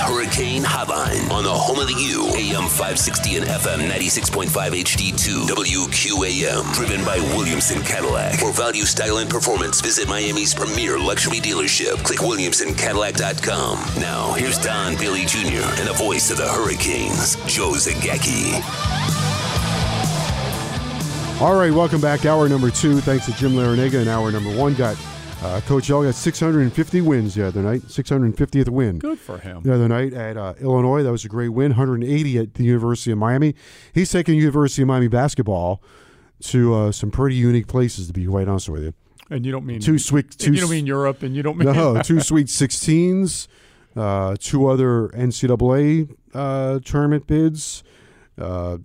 It's Hurricane Hotline on the home of the U, AM 560 and FM 96.5 HD2, WQAM. Driven by Williamson Cadillac. For value, style, and performance, visit Miami's premier luxury dealership. Click WilliamsonCadillac.com. Now, here's Don Bailey Jr. and the voice of the Hurricanes, Joe Zagacki. All right, welcome back. Hour number two. Thanks to Jim Larrañaga. And hour number one got uh, Coach L got 650 wins the other night. 650th win. Good for him. The other night at uh, Illinois, that was a great win. 180 at the University of Miami. He's taking University of Miami basketball to uh, some pretty unique places, to be quite honest with you. And you don't mean Two sweet, two and you don't mean Europe, and you don't mean no, two Sweet 16s, uh, two other NCAA uh, tournament bids, uh,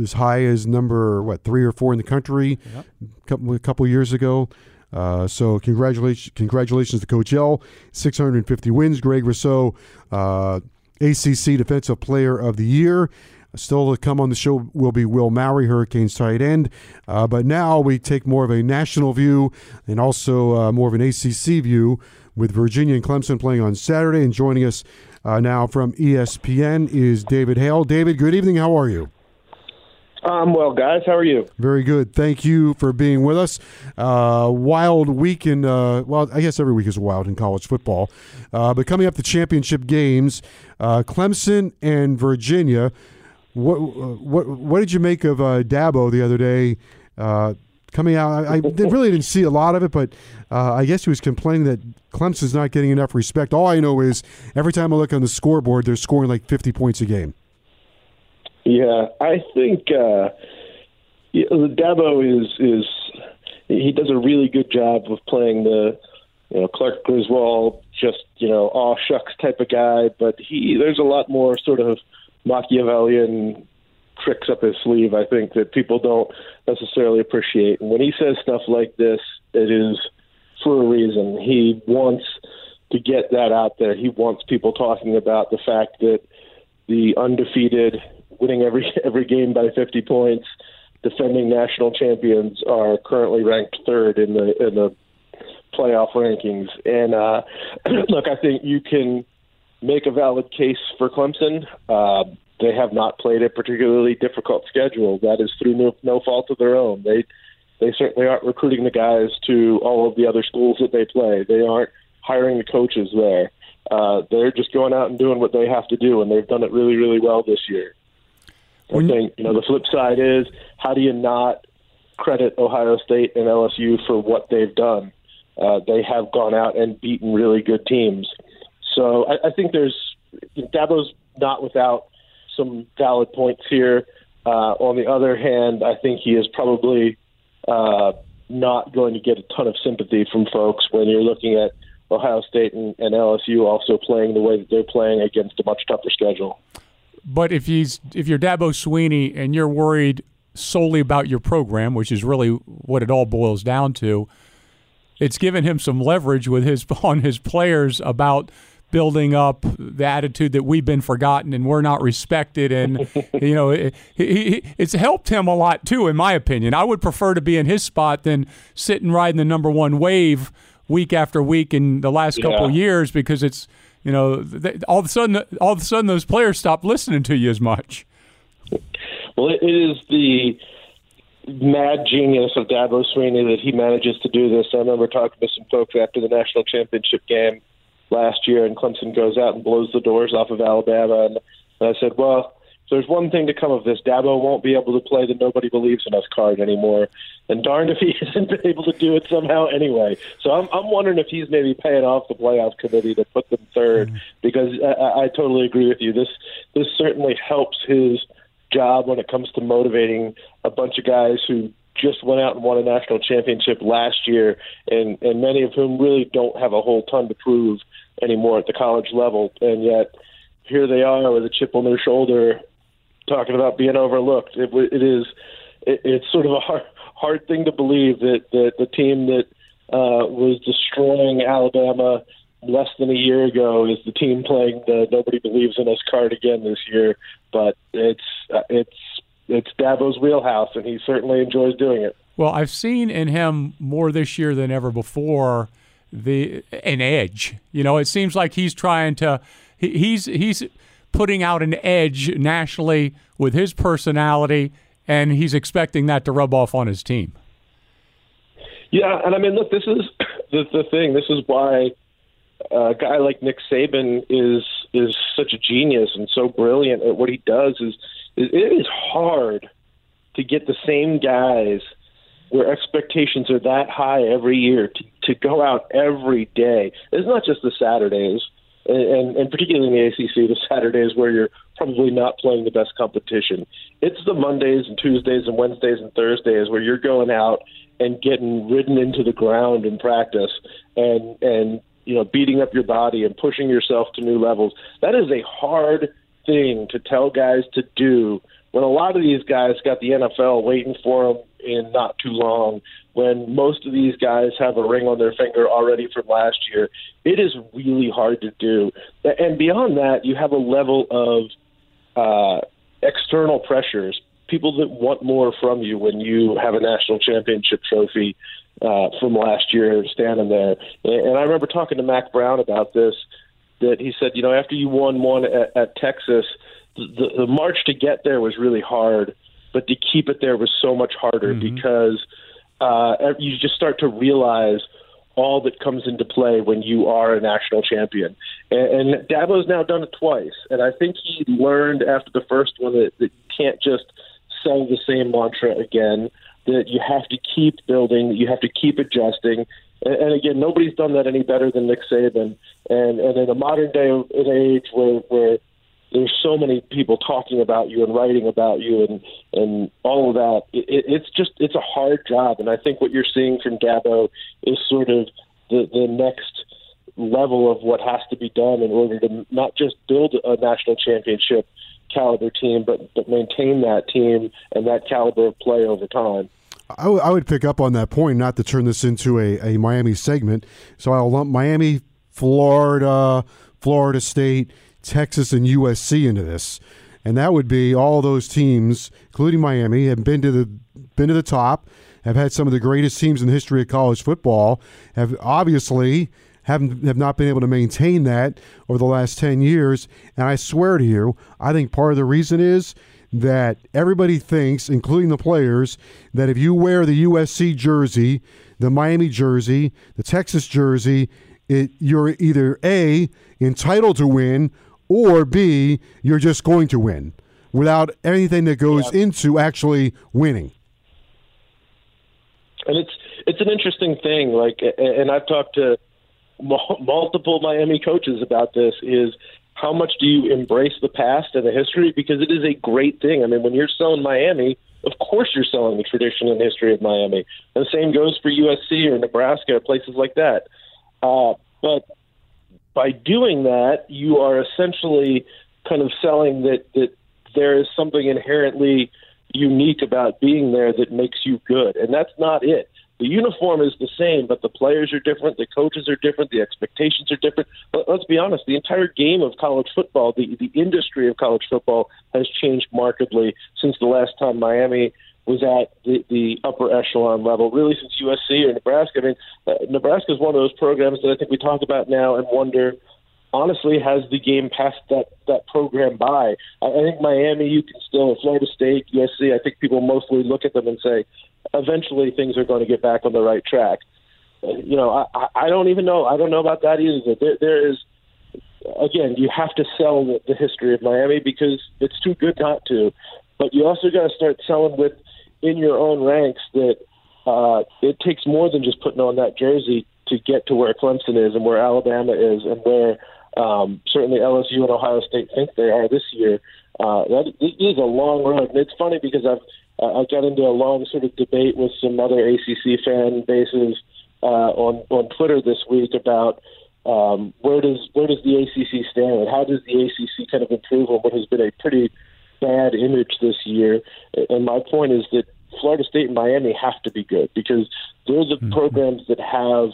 as high as number what three or four in the country, Yep. couple a couple years ago. Uh, so congratulations, congratulations to Coach L, 650 wins. Greg Rousseau, uh, ACC Defensive Player of the Year. Still to come on the show will be Will Mallory, Hurricanes tight end. Uh, but now we take more of a national view and also uh, more of an ACC view with Virginia and Clemson playing on Saturday. And joining us uh, now from ESPN is David Hale. David, good evening. How are you? Um, well, guys, how are you? Very good. Thank you for being with us. Uh, wild week in, uh, well, I guess every week is wild in college football. Uh, but coming up the championship games, uh, Clemson and Virginia. What what what did you make of uh, Dabo the other day? Uh, coming out, I, I really didn't see a lot of it, but uh, I guess he was complaining that Clemson's not getting enough respect. All I know is every time I look on the scoreboard, they're scoring like 50 points a game. Yeah, I think uh, Dabo is is he does a really good job of playing the you know Clark Griswold, just you know aw shucks type of guy. But he there's a lot more sort of Machiavellian tricks up his sleeve. I think that people don't necessarily appreciate. And when he says stuff like this, it is for a reason. He wants to get that out there. He wants people talking about the fact that the undefeated, winning every every game by 50 points, defending national champions are currently ranked third in the in the playoff rankings. And uh, look, I think you can make a valid case for Clemson. Uh, they have not played a particularly difficult schedule. That is through no, no fault of their own. They they certainly aren't recruiting the guys to all of the other schools that they play. They aren't hiring the coaches there. Uh, they're just going out and doing what they have to do, and they've done it really, really well this year. I think you know the flip side is how do you not credit Ohio State and LSU for what they've done? Uh, they have gone out and beaten really good teams. So I, I think there's Dabo's not without some valid points here. Uh, on the other hand, I think he is probably uh, not going to get a ton of sympathy from folks when you're looking at Ohio State and, and LSU also playing the way that they're playing against a much tougher schedule. But if he's if you're Dabo Swinney and you're worried solely about your program, which is really what it all boils down to, it's given him some leverage with his on his players about building up the attitude that we've been forgotten and we're not respected. And you know it, he, it's helped him a lot too in my opinion. I would prefer to be in his spot than sitting riding the number one wave week after week in the last couple of years because it's you know th- all of a sudden all of a sudden those players stop listening to you as much Well, it is the mad genius of Dabo Swinney that he manages to do this. I remember talking to some folks after the national championship game last year, and Clemson goes out and blows the doors off of Alabama. And, I said, well, there's one thing to come of this. Dabo won't be able to play the nobody believes in us card anymore. And darned if he isn't able to do it somehow anyway. So I'm, I'm wondering if he's maybe paying off the playoff committee to put them 3rd mm-hmm. because I, I I totally agree with you. This this certainly helps his job when it comes to motivating a bunch of guys who just went out and won a national championship last year, and and many of whom really don't have a whole ton to prove anymore at the college level, and yet here they are with a chip on their shoulder, talking about being overlooked. It, it is it, it's sort of a hard hard thing to believe that that the team that uh, was destroying Alabama less than a year ago is the team playing the nobody believes in us card again this year. But it's uh, it's it's Dabo's wheelhouse, and he certainly enjoys doing it. Well, I've seen in him more this year than ever before the an edge. You know, it seems like he's trying to he, he's he's putting out an edge nationally with his personality, and he's expecting that to rub off on his team. Yeah, and I mean, look, this is the the thing. This is why a guy like Nick Saban is is such a genius and so brilliant at what he does. Is is it is hard to get the same guys where expectations are that high every year to, to go out every day. It's not just the Saturdays, and, and particularly in the ACC, the Saturdays where you're probably not playing the best competition. It's the Mondays and Tuesdays and Wednesdays and Thursdays where you're going out and getting ridden into the ground in practice and and you know beating up your body and pushing yourself to new levels. That is a hard thing to tell guys to do when a lot of these guys got the NFL waiting for them in not too long, when most of these guys have a ring on their finger already from last year, it is really hard to do. And beyond that, you have a level of uh, external pressures, people that want more from you when you have a national championship trophy uh, from last year standing there. And I remember talking to Mack Brown about this. That he said, you know, after you won one at, at Texas, the, the march to get there was really hard, but to keep it there was so much harder mm-hmm. because uh, you just start to realize all that comes into play when you are a national champion. And, and Dabo's now done it twice, and I think he learned after the first one that, that you can't just sell the same mantra again. That you have to keep building, that you have to keep adjusting. And, and again, nobody's done that any better than Nick Saban. And and in a modern day and age where where there's so many people talking about you and writing about you and and all of that. It, it's just it's a hard job, and I think what you're seeing from Dabo is sort of the the next level of what has to be done in order to not just build a national championship caliber team, but but maintain that team and that caliber of play over time. I, w- I would pick up on that point, not to turn this into a, a Miami segment. So I'll lump Miami, Florida, Florida State, Texas and USC into this, and that would be all those teams, including Miami, have been to the been to the top, have had some of the greatest teams in the history of college football, have obviously haven't have not been able to maintain that over the last ten years. And I swear to you, I think part of the reason is that everybody thinks, including the players, that if you wear the USC jersey, the Miami jersey, the Texas jersey, it, you're either A, entitled to win, or B, you're just going to win without anything that goes yep. into actually winning. And it's it's an interesting thing. Like, and I've talked to multiple Miami coaches about this. Is how much do you embrace the past and the history? Because it is a great thing. I mean, when you're selling Miami, of course you're selling the tradition and history of Miami. And the same goes for USC or Nebraska or places like that. Uh, but by doing that, you are essentially kind of selling that that there is something inherently unique about being there that makes you good, and that's not it. The uniform is the same, but the players are different, the coaches are different, the expectations are different. But let's be honest, the entire game of college football, the the industry of college football has changed markedly since the last time Miami was at the, the upper echelon level, really since USC or Nebraska. I mean, uh, Nebraska is one of those programs that I think we talk about now and wonder, honestly, has the game passed that that program by? I, I think Miami, you can still, Florida State, USC. I think people mostly look at them and say, eventually things are going to get back on the right track. Uh, you know, I, I don't even know. I don't know about that either. There, there is again, you have to sell the, the history of Miami because it's too good not to. But you also got to start selling with in your own ranks that uh, it takes more than just putting on that jersey to get to where Clemson is and where Alabama is and where um, certainly LSU and Ohio State think they are this year. Uh, that it is a long road, and it's funny because I've Uh, I got into a long sort of debate with some other ACC fan bases uh, on on Twitter this week about um, where does where does the ACC stand and how does the ACC kind of improve on what has been a pretty bad image this year. And my point is that Florida State and Miami have to be good because they're the mm-hmm. programs that have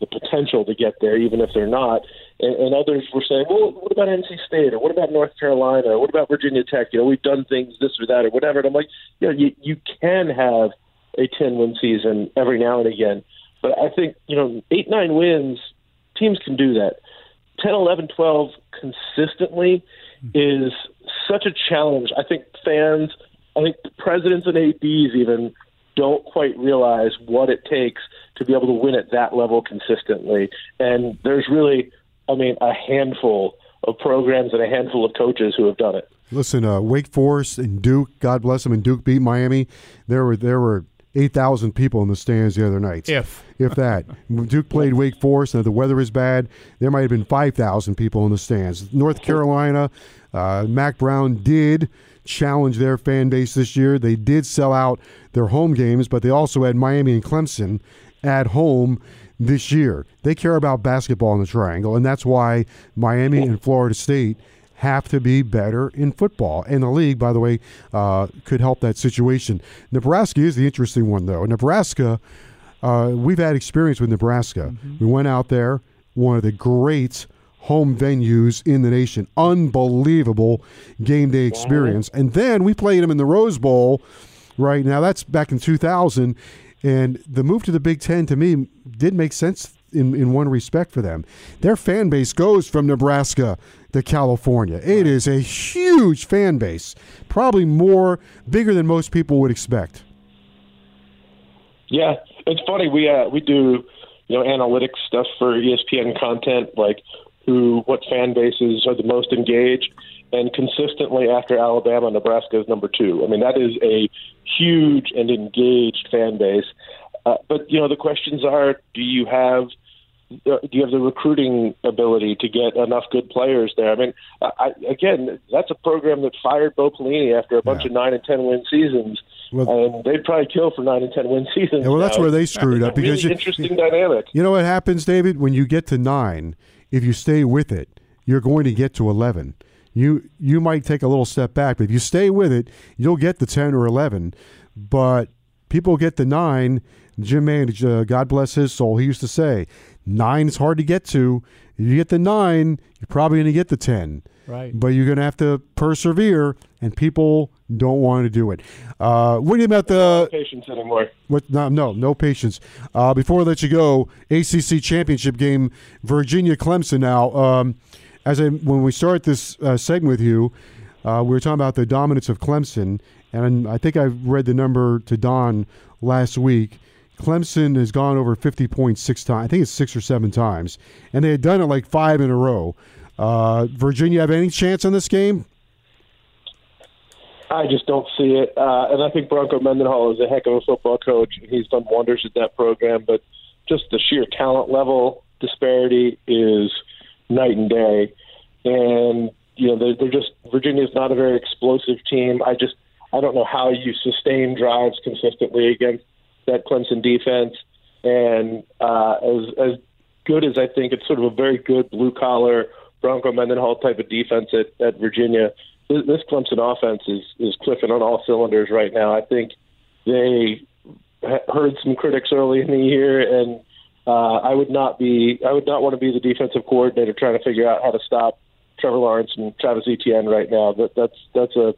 the potential to get there, even if they're not. And, and others were saying, well, what about NC State or what about North Carolina or what about Virginia Tech? You know, we've done things this or that or whatever. And I'm like, you know, you, you can have a 10 win season every now and again. But I think, you know, eight, nine wins, teams can do that. 10, 11, 12 consistently is such a challenge. I think fans, I think presidents and ADs even don't quite realize what it takes to be able to win at that level consistently. And there's really, I mean, a handful of programs and a handful of coaches who have done it. Listen, uh, Wake Forest and Duke, God bless them, and Duke beat Miami. There were there were eight thousand people in the stands the other night. If if that, Duke played Wake Forest, and the weather is bad. There might have been five thousand people in the stands. North Carolina, uh, Mack Brown did challenge their fan base this year. They did sell out their home games, but they also had Miami and Clemson at home this year. They care about basketball in the triangle, and that's why Miami and Florida State have to be better in football. And the league, by the way, uh, could help that situation. Nebraska is the interesting one, though. Nebraska, uh, we've had experience with Nebraska. Mm-hmm. We went out there, one of the great home venues in the nation. Unbelievable game day experience. Wow. And then we played them in the Rose Bowl. Right now, that's back in 2000, and the move to the Big Ten to me did make sense in, in one respect for them. Their fan base goes from Nebraska to California. It is a huge fan base, probably more bigger than most people would expect. Yeah, it's funny. We uh, we do you know analytics stuff for ESPN content, like who what fan bases are the most engaged, and consistently after Alabama, Nebraska is number two. I mean that is a huge and engaged fan base. Uh, but you know the questions are: Do you have do you have the recruiting ability to get enough good players there? I mean, I, again, that's a program that fired Bo Pelini after a bunch yeah. of nine and ten win seasons, well, and they'd probably kill for nine and ten win seasons. Yeah, well, that's where they screwed up because really you, interesting dynamic. You know what happens, David? When you get to nine, if you stay with it, you're going to get to 11. You you might take a little step back, but if you stay with it, you'll get the 10 or 11. But people get the 9. Jim Mandich, uh, God bless his soul, he used to say, 9 is hard to get to. If you get the 9, you're probably going to get the 10. Right. But you're going to have to persevere, and people don't want to do it. Uh, what do you about the no patience anymore? What? No, no, no patience. Uh, before I let you go, ACC championship game, Virginia Clemson. Now, um, as I when we start this uh, segment with you, uh, we were talking about the dominance of Clemson, and I think I read the number to Don last week. Clemson has gone over 50 points six times. I think it's six or seven times, and they had done it like five in a row. Uh, Virginia have any chance in this game? I just don't see it. Uh, and I think Bronco Mendenhall is a heck of a football coach. He's done wonders at that program, but just the sheer talent level disparity is night and day. And, you know, they're, they're just, Virginia's not a very explosive team. I just, I don't know how you sustain drives consistently against that Clemson defense. And uh, as, as good as I think it's sort of a very good blue collar Bronco Mendenhall type of defense at, at Virginia, this, Clemson offense is is clicking on all cylinders right now. I think they heard some critics early in the year, and uh, I would not be I would not want to be the defensive coordinator trying to figure out how to stop Trevor Lawrence and Travis Etienne right now. That that's that's a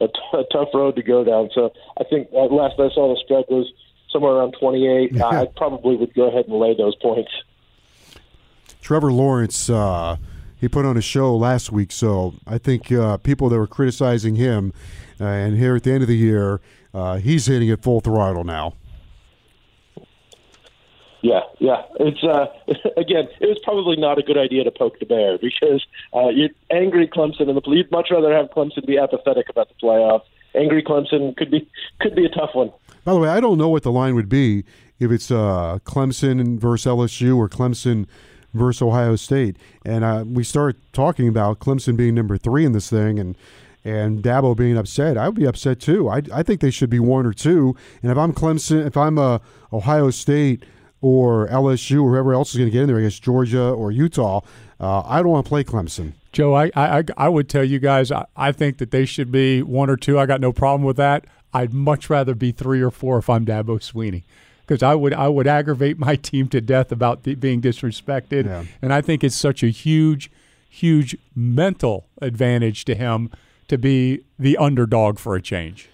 a, t- a tough road to go down. So I think uh, last I saw the spread was somewhere around 28. Yeah. I probably would go ahead and lay those points. Trevor Lawrence. Uh he put on a show last week. So I think uh, people that were criticizing him, uh, and here at the end of the year, uh, he's hitting it full throttle now. Yeah, yeah. It's uh, again, it was probably not a good idea to poke the bear because uh, you're angry Clemson, and the you'd much rather have Clemson be apathetic about the playoffs. Angry Clemson could be could be a tough one. By the way, I don't know what the line would be if it's uh, Clemson versus LSU or Clemson versus Ohio State. And uh, we start talking about Clemson being number three in this thing, and and Dabo being upset, I would be upset too. I, I think they should be one or two. And if I'm Clemson, if I'm uh, Ohio State or LSU or whoever else is going to get in there, I guess Georgia or Utah, uh, I don't want to play Clemson. Joe, I, I, I would tell you guys, I, I think that they should be one or two. I got no problem with that. I'd much rather be three or four if I'm Dabo Swinney because I would I would aggravate my team to death about the, being disrespected, Yeah. and I think it's such a huge, huge mental advantage to him to be the underdog for a change.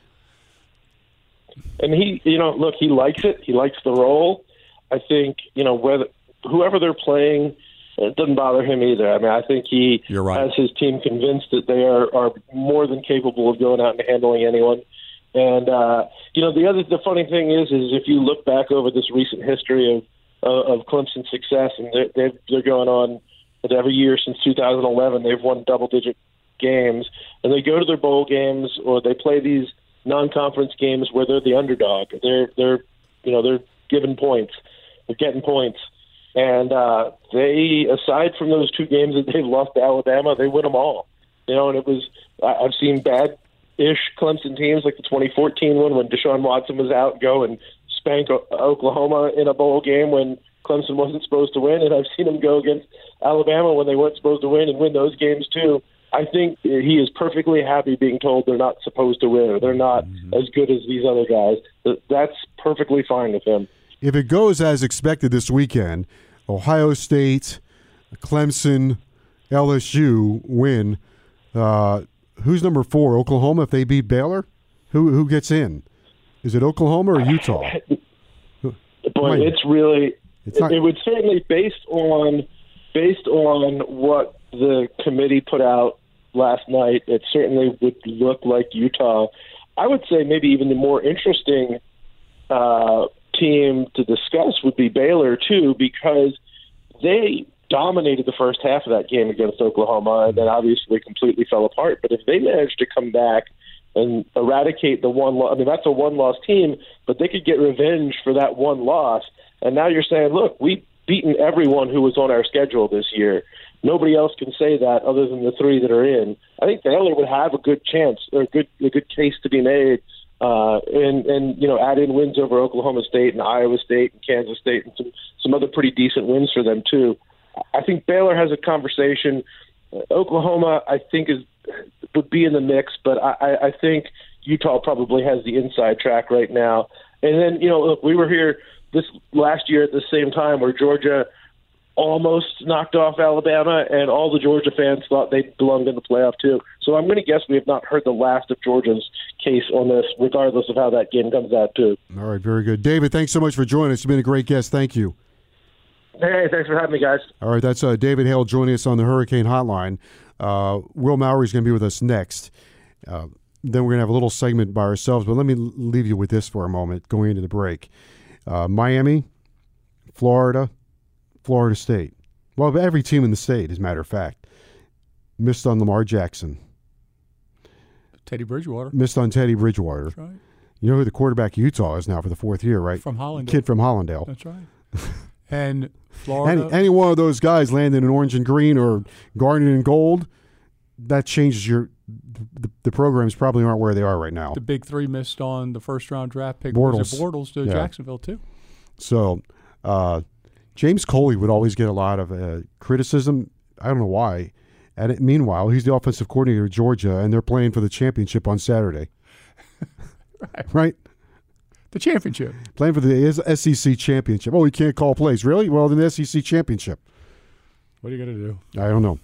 and he, you know, look, he likes it. He likes the role. I think, you know, whether whoever they're playing, it doesn't bother him either. I mean, I think he You're right. has his team convinced that they are are more than capable of going out and handling anyone. And uh, you know, the other the funny thing is, is if you look back over this recent history of uh, of Clemson's success, and they're, they're they're going on every year since 2011, they've won double digit games, and they go to their bowl games or they play these non-conference games where they're the underdog. They're they're you know they're given points, they're getting points, and uh, they aside from those two games that they lost to Alabama, they win them all. You know, and it was I've seen bad ish Clemson teams like the 2014 one when Deshaun Watson was out go and spank O- Oklahoma in a bowl game when Clemson wasn't supposed to win, and I've seen them go against Alabama when they weren't supposed to win and win those games too. I think he is perfectly happy being told they're not supposed to win or they're not as good as these other guys. That's perfectly fine with him. If it goes as expected this weekend, Ohio State, Clemson, LSU win. Uh, who's number four? Oklahoma. If they beat Baylor, who who gets in? Is it Oklahoma or Utah? but it's really It's not- it would certainly based on based on what the committee put out last night it certainly would look like utah i would say maybe even the more interesting uh, team to discuss would be baylor too because they dominated the first half of that game against oklahoma and then obviously completely fell apart but if they manage to come back and eradicate the one loss. I mean, that's a one loss team, but they could get revenge for that one loss. And now you're saying, look, we've beaten everyone who was on our schedule this year. Nobody else can say that other than the three that are in. I think Baylor would have a good chance or a good a good case to be made, uh, and and you know add in wins over Oklahoma State and Iowa State and Kansas State and some some other pretty decent wins for them too. I think Baylor has a conversation. Oklahoma, I think, is would be in the mix, but I, I- I think Utah probably has the inside track right now. And then, you know, look, we were here this last year at the same time where Georgia almost knocked off Alabama, and all the Georgia fans thought they belonged in the playoff too. So I'm going to guess we have not heard the last of Georgia's case on this, regardless of how that game comes out too. All right, very good, David. Thanks so much for joining us. You've been a great guest. Thank you. Hey, thanks for having me, guys. All right, that's uh, David Hale joining us on the Hurricane Hotline. Uh, Will Mallory is going to be with us next. Uh, then we're going to have a little segment by ourselves, but let me leave you with this for a moment going into the break. Uh, Miami, Florida, Florida State. Well, every team in the state, as a matter of fact, missed on Lamar Jackson, Teddy Bridgewater. missed on Teddy Bridgewater. That's right. You know who the quarterback of Utah is now for the fourth year, right? From Hallandale. Kid from Hallandale. That's right. And Florida. Any, any one of those guys landing in orange and green or garnet and gold, that changes your. The, the programs probably aren't where they are right now. the big three missed on the first round draft pick. Bortles. Bortles to Yeah. Jacksonville too. So, uh, James Coley would always get a lot of uh, criticism. I don't know why. And it, meanwhile, he's the offensive coordinator of Georgia, and they're playing for the championship on Saturday. right. The championship. Playing for the SEC championship. Oh, he can't call plays. Really? Well, then the SEC championship. What are you gonna do? I don't know.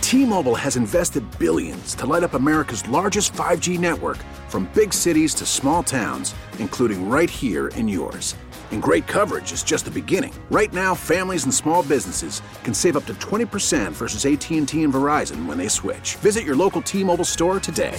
T-Mobile has invested billions to light up America's largest 5G network from big cities to small towns, including right here in yours. And great coverage is just the beginning. Right now, families and small businesses can save up to 20% versus AT&T and Verizon when they switch. Visit your local T-Mobile store today.